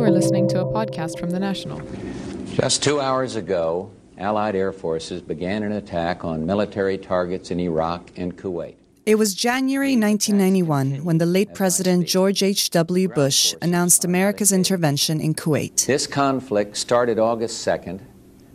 You are listening to a podcast from The National. Just two hours ago, Allied air forces began an attack on military targets in Iraq and Kuwait. It was January 1991 when the late President George H.W. Bush announced America's intervention in Kuwait. This conflict started August 2nd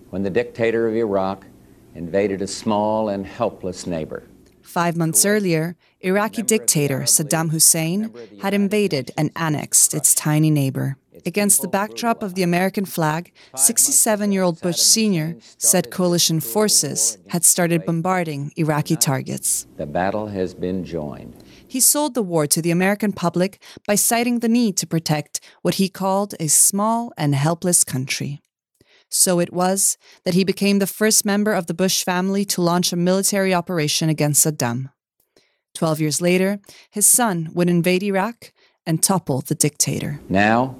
when the dictator of Iraq invaded a small and helpless neighbor. Five months earlier, Iraqi dictator Saddam Hussein had invaded and annexed its tiny neighbor. Against the backdrop of the American flag, 67 year old Bush Sr. said coalition forces had started bombarding Iraqi targets. The battle has been joined. He sold the war to the American public by citing the need to protect what he called a small and helpless country. So it was that he became the first member of the Bush family to launch a military operation against Saddam. Twelve years later, his son would invade Iraq and topple the dictator. Now,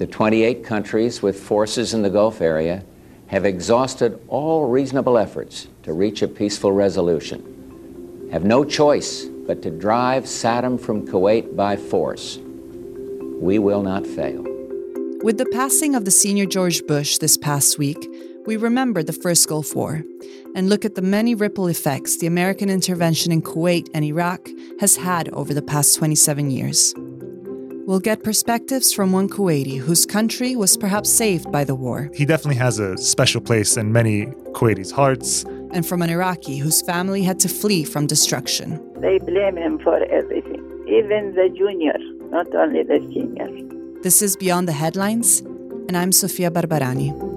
the 28 countries with forces in the Gulf area have exhausted all reasonable efforts to reach a peaceful resolution, have no choice but to drive Saddam from Kuwait by force. We will not fail. With the passing of the senior George Bush this past week, we remember the first Gulf War and look at the many ripple effects the American intervention in Kuwait and Iraq has had over the past 27 years. We'll get perspectives from one Kuwaiti whose country was perhaps saved by the war. He definitely has a special place in many Kuwaitis' hearts. And from an Iraqi whose family had to flee from destruction. They blame him for everything, even the junior, not only the senior. This is Beyond the Headlines, and I'm Sofia Barbarani.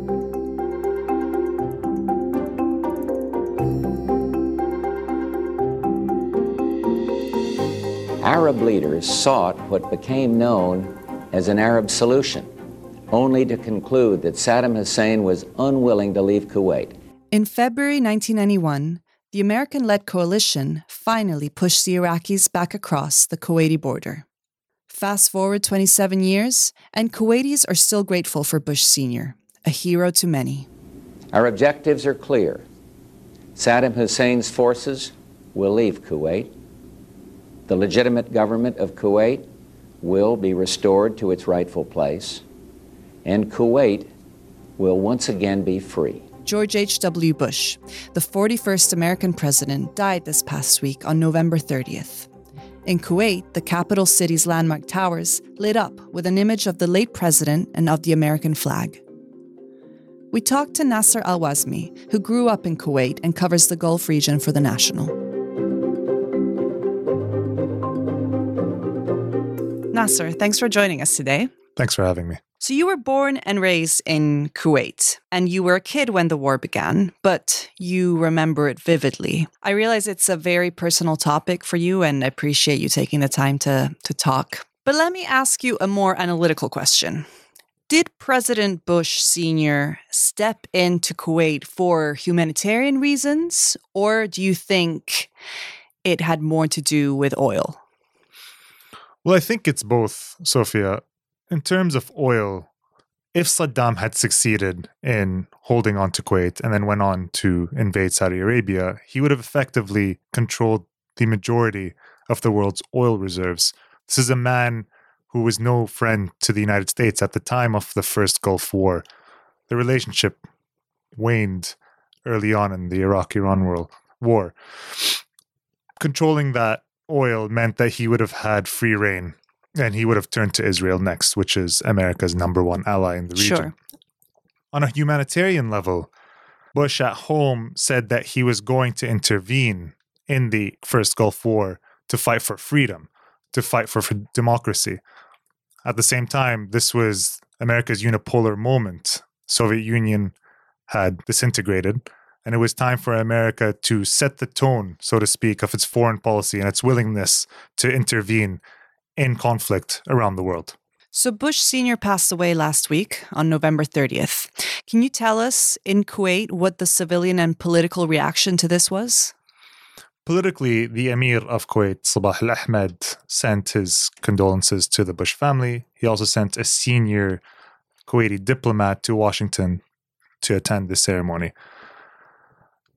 Arab leaders sought what became known as an Arab solution, only to conclude that Saddam Hussein was unwilling to leave Kuwait. In February 1991, the American led coalition finally pushed the Iraqis back across the Kuwaiti border. Fast forward 27 years, and Kuwaitis are still grateful for Bush Sr., a hero to many. Our objectives are clear Saddam Hussein's forces will leave Kuwait the legitimate government of Kuwait will be restored to its rightful place, and Kuwait will once again be free. George H.W. Bush, the 41st American president, died this past week on November 30th. In Kuwait, the capital city's landmark towers lit up with an image of the late president and of the American flag. We talked to Nasser Al Wasmi, who grew up in Kuwait and covers the Gulf region for The National. Nasser, thanks for joining us today. Thanks for having me. So, you were born and raised in Kuwait, and you were a kid when the war began, but you remember it vividly. I realize it's a very personal topic for you, and I appreciate you taking the time to, to talk. But let me ask you a more analytical question. Did President Bush Sr. step into Kuwait for humanitarian reasons, or do you think it had more to do with oil? Well, I think it's both, Sofia. In terms of oil, if Saddam had succeeded in holding on to Kuwait and then went on to invade Saudi Arabia, he would have effectively controlled the majority of the world's oil reserves. This is a man who was no friend to the United States at the time of the first Gulf War. The relationship waned early on in the Iraq Iran war. Controlling that oil meant that he would have had free rein and he would have turned to Israel next, which is America's number one ally in the region. Sure. On a humanitarian level, Bush at home said that he was going to intervene in the first Gulf War to fight for freedom, to fight for, for democracy. At the same time, this was America's unipolar moment. Soviet Union had disintegrated and it was time for America to set the tone, so to speak, of its foreign policy and its willingness to intervene in conflict around the world. So, Bush Sr. passed away last week on November 30th. Can you tell us in Kuwait what the civilian and political reaction to this was? Politically, the Emir of Kuwait, Sabah al Ahmed, sent his condolences to the Bush family. He also sent a senior Kuwaiti diplomat to Washington to attend the ceremony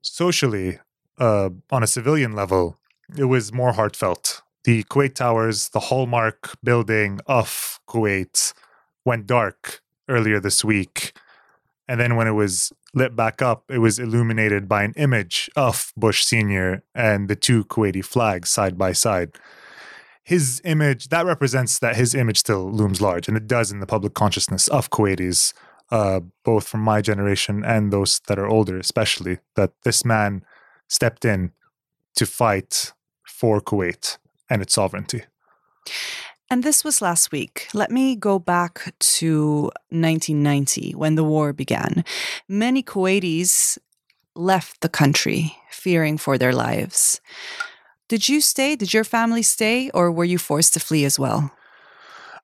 socially, uh, on a civilian level, it was more heartfelt. The Kuwait Towers, the hallmark building of Kuwait, went dark earlier this week. And then when it was lit back up, it was illuminated by an image of Bush Sr. and the two Kuwaiti flags side by side. His image, that represents that his image still looms large, and it does in the public consciousness of Kuwaitis, uh, both from my generation and those that are older, especially, that this man stepped in to fight for Kuwait and its sovereignty. And this was last week. Let me go back to 1990 when the war began. Many Kuwaitis left the country fearing for their lives. Did you stay? Did your family stay? Or were you forced to flee as well?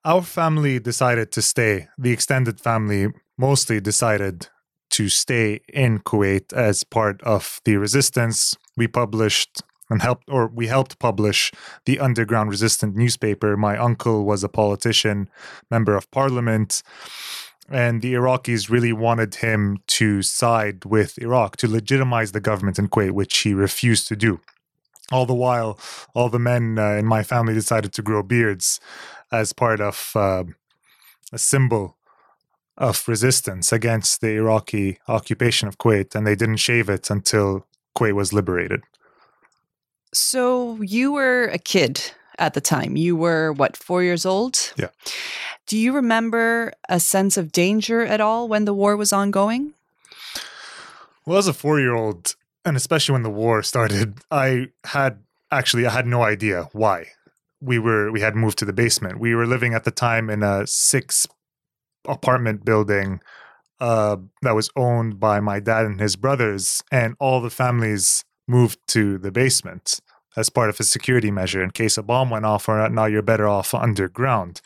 Our family decided to stay. The extended family mostly decided to stay in Kuwait as part of the resistance. We published and helped or we helped publish the underground resistant newspaper my uncle was a politician member of parliament and the iraqis really wanted him to side with iraq to legitimize the government in kuwait which he refused to do all the while all the men uh, in my family decided to grow beards as part of uh, a symbol of resistance against the iraqi occupation of kuwait and they didn't shave it until kuwait was liberated so you were a kid at the time. You were, what, four years old? Yeah. Do you remember a sense of danger at all when the war was ongoing? Well, as a four year old, and especially when the war started, I had actually I had no idea why we were we had moved to the basement. We were living at the time in a six apartment building uh, that was owned by my dad and his brothers, and all the families moved to the basement as part of a security measure in case a bomb went off or now you're better off underground.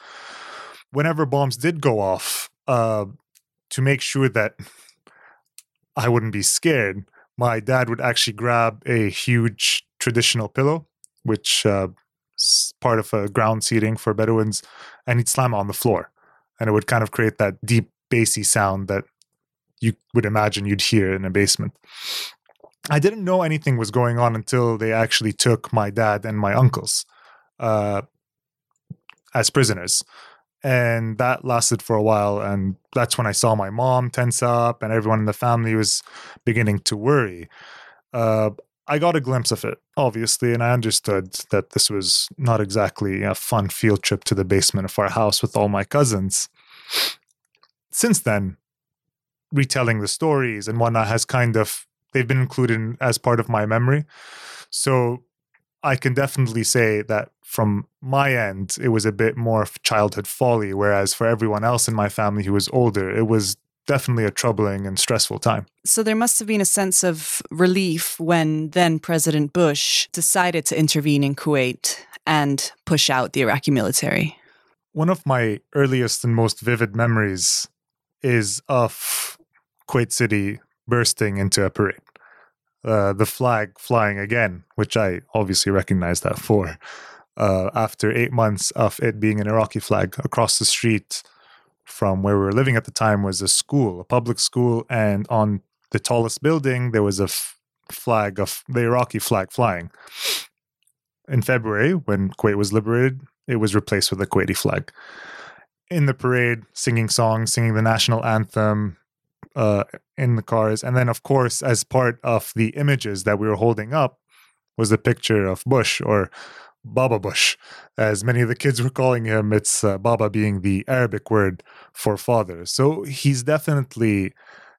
Whenever bombs did go off, uh, to make sure that I wouldn't be scared, my dad would actually grab a huge traditional pillow, which uh, is part of a ground seating for Bedouins, and he'd slam it on the floor. And it would kind of create that deep, bassy sound that you would imagine you'd hear in a basement. I didn't know anything was going on until they actually took my dad and my uncles uh, as prisoners. And that lasted for a while. And that's when I saw my mom tense up and everyone in the family was beginning to worry. Uh, I got a glimpse of it, obviously, and I understood that this was not exactly a fun field trip to the basement of our house with all my cousins. Since then, retelling the stories and whatnot has kind of they've been included as part of my memory. So I can definitely say that from my end, it was a bit more childhood folly, whereas for everyone else in my family who was older, it was definitely a troubling and stressful time. So there must have been a sense of relief when then President Bush decided to intervene in Kuwait and push out the Iraqi military. One of my earliest and most vivid memories is of Kuwait City bursting into a parade. Uh, the flag flying again, which I obviously recognize that for. Uh, after eight months of it being an Iraqi flag across the street from where we were living at the time was a school, a public school, and on the tallest building there was a f- flag of the Iraqi flag flying. In February, when Kuwait was liberated, it was replaced with a Kuwaiti flag. In the parade, singing songs, singing the national anthem, uh, in the cars. And then, of course, as part of the images that we were holding up was a picture of Bush or Baba Bush, as many of the kids were calling him. It's uh, Baba being the Arabic word for father. So he's definitely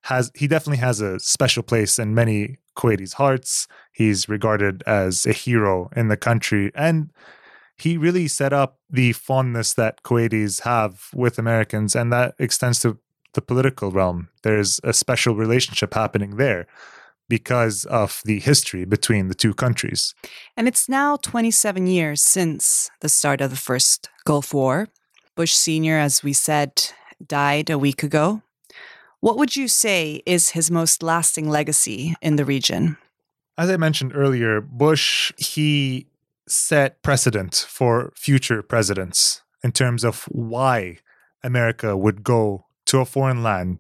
has he definitely has a special place in many Kuwaitis' hearts. He's regarded as a hero in the country, and he really set up the fondness that Kuwaitis have with Americans, and that extends to the political realm. There's a special relationship happening there because of the history between the two countries. And it's now 27 years since the start of the first Gulf War. Bush Sr., as we said, died a week ago. What would you say is his most lasting legacy in the region? As I mentioned earlier, Bush, he set precedent for future presidents in terms of why America would go to a foreign land,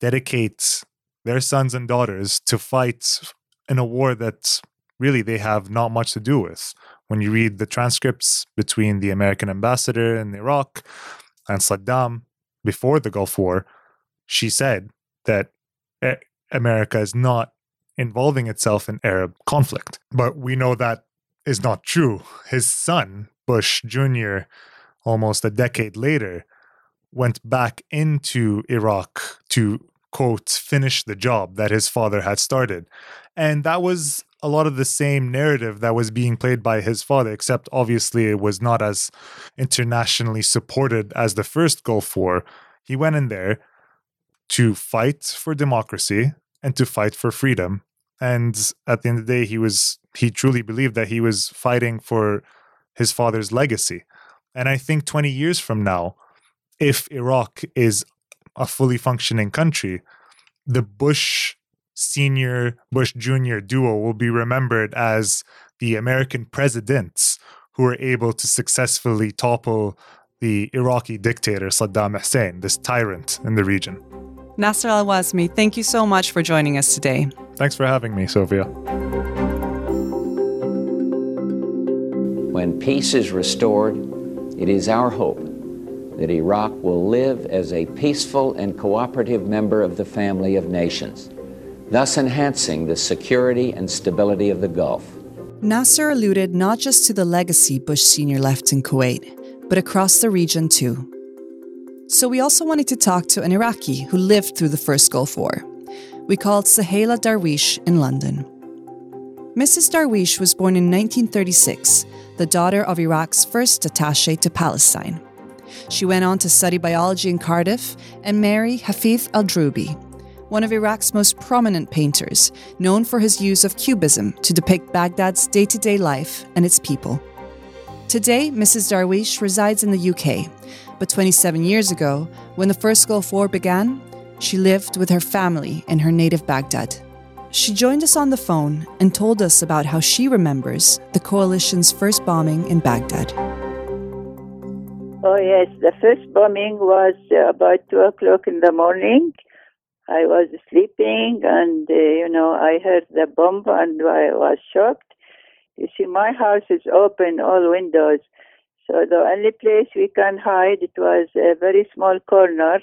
dedicates their sons and daughters to fight in a war that really they have not much to do with. When you read the transcripts between the American ambassador in Iraq and Saddam, before the Gulf War, she said that America is not involving itself in Arab conflict. But we know that is not true. His son, Bush Jr., almost a decade later, went back into Iraq to, quote, finish the job that his father had started. And that was a lot of the same narrative that was being played by his father, except obviously it was not as internationally supported as the first Gulf War. He went in there to fight for democracy and to fight for freedom. And at the end of the day, he was he truly believed that he was fighting for his father's legacy. And I think 20 years from now, if Iraq is a fully functioning country, the Bush senior, Bush junior duo will be remembered as the American presidents who were able to successfully topple the Iraqi dictator Saddam Hussein, this tyrant in the region. Nasser Al Wasmi, thank you so much for joining us today. Thanks for having me, Sofia. When peace is restored, it is our hope that Iraq will live as a peaceful and cooperative member of the family of nations, thus enhancing the security and stability of the Gulf. Nasser alluded not just to the legacy Bush Sr. left in Kuwait, but across the region too. So we also wanted to talk to an Iraqi who lived through the first Gulf War. We called Suhaila Darwish in London. Mrs. Darwish was born in 1936, the daughter of Iraq's first attache to Palestine. She went on to study biology in Cardiff and marry Hafid al Drubi, one of Iraq's most prominent painters, known for his use of cubism to depict Baghdad's day to day life and its people. Today, Mrs. Darwish resides in the UK, but 27 years ago, when the First Gulf War began, she lived with her family in her native Baghdad. She joined us on the phone and told us about how she remembers the coalition's first bombing in Baghdad. Oh, yes. The first bombing was uh, about 2 o'clock in the morning. I was sleeping and, uh, you know, I heard the bomb and I was shocked. You see, my house is open, all windows. So the only place we can hide, it was a very small corner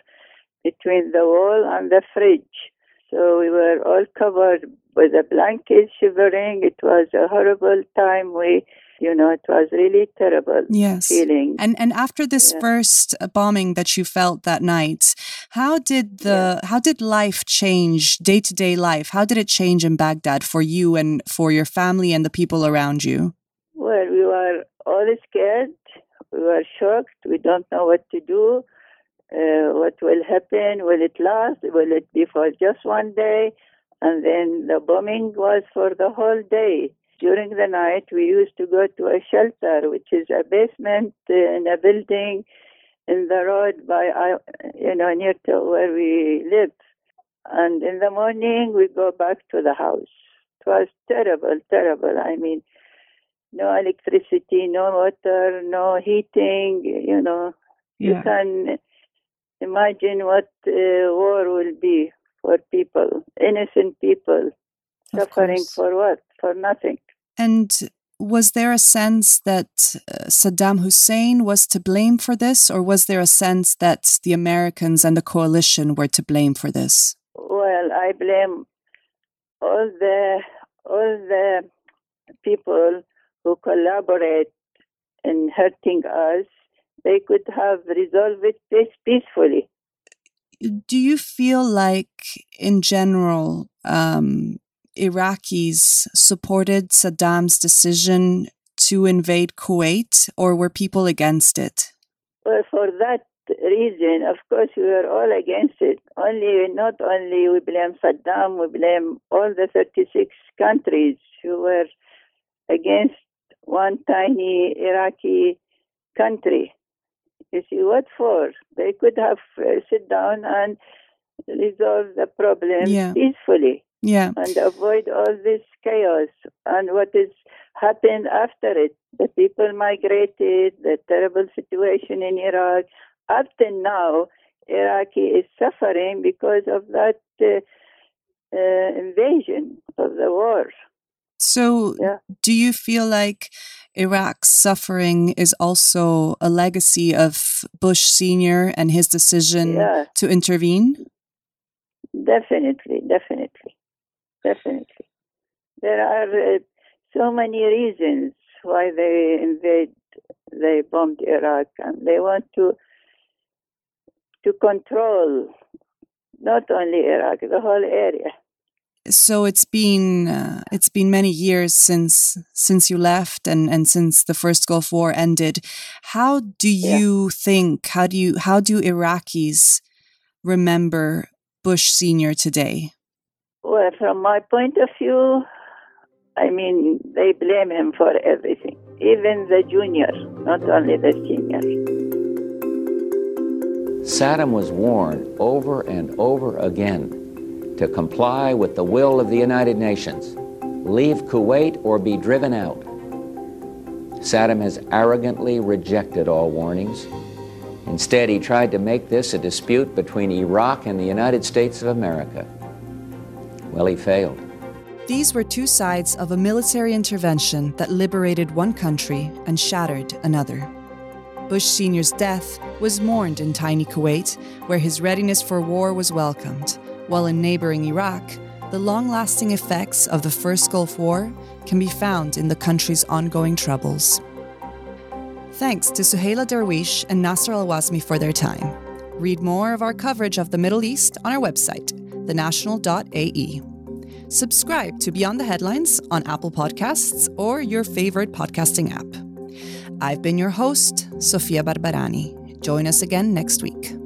between the wall and the fridge. So we were all covered with a blanket, shivering. It was a horrible time. We, you know, it was really terrible yes. feeling. And and after this Yeah. first uh, bombing that you felt that night, how did the how did life change day to day life? How did it change in Baghdad for you and for your family and the people around you? Well, we were all scared. We were shocked. We don't know what to do. Uh, what will happen? Will it last? Will it be for just one day? And then the bombing was for the whole day. During the night, we used to go to a shelter, which is a basement in a building in the road by, you know, near to where we live. And in the morning, we go back to the house. It was terrible, terrible. I mean, no electricity, no water, no heating. You know, you can imagine what uh, war will be for people, innocent people, Of suffering course. for what? For nothing. And was there a sense that uh, Saddam Hussein was to blame for this, or was there a sense that the Americans and the coalition were to blame for this? Well, I blame all the all the people who collaborate in hurting us. They could have resolved it peacefully. Do you feel like, in general, um, Iraqis supported Saddam's decision to invade Kuwait, or were people against it? Well, for that reason, of course, we were all against it. Only, not only we blame Saddam, we blame all the 36 countries who were against one tiny Iraqi country. You see, what for? They could have uh, sit down and resolve the problem Yeah. peacefully Yeah. and avoid all this chaos and what is happened after it. The people migrated, the terrible situation in Iraq. Up to now, Iraqi is suffering because of that uh, uh, invasion of the war. So, Yeah. do you feel like Iraq's suffering is also a legacy of Bush Sr. and his decision Yeah. to intervene? Definitely, definitely, definitely. There are uh, so many reasons why they invade, they bombed Iraq, and they want to to control not only Iraq, the whole area. So it's been uh, it's been many years since since you left and and since the first Gulf War ended. How do Yeah. you think? How do you how do Iraqis remember Bush Senior today? Well, from my point of view, I mean, they blame him for everything, even the junior, not only the senior. Saddam was warned over and over again to comply with the will of the United Nations, leave Kuwait or be driven out. Saddam has arrogantly rejected all warnings. Instead, he tried to make this a dispute between Iraq and the United States of America. Well, he failed. These were two sides of a military intervention that liberated one country and shattered another. Bush Sr.'s death was mourned in tiny Kuwait, where his readiness for war was welcomed, while in neighboring Iraq, the long lasting effects of the First Gulf War can be found in the country's ongoing troubles. Thanks to Suhaila Darwish and Nasser Al Wasmi for their time. Read more of our coverage of the Middle East on our website, thenational.ae. Subscribe to Beyond the Headlines on Apple Podcasts or your favorite podcasting app. I've been your host, Sofia Barbarani. Join us again next week.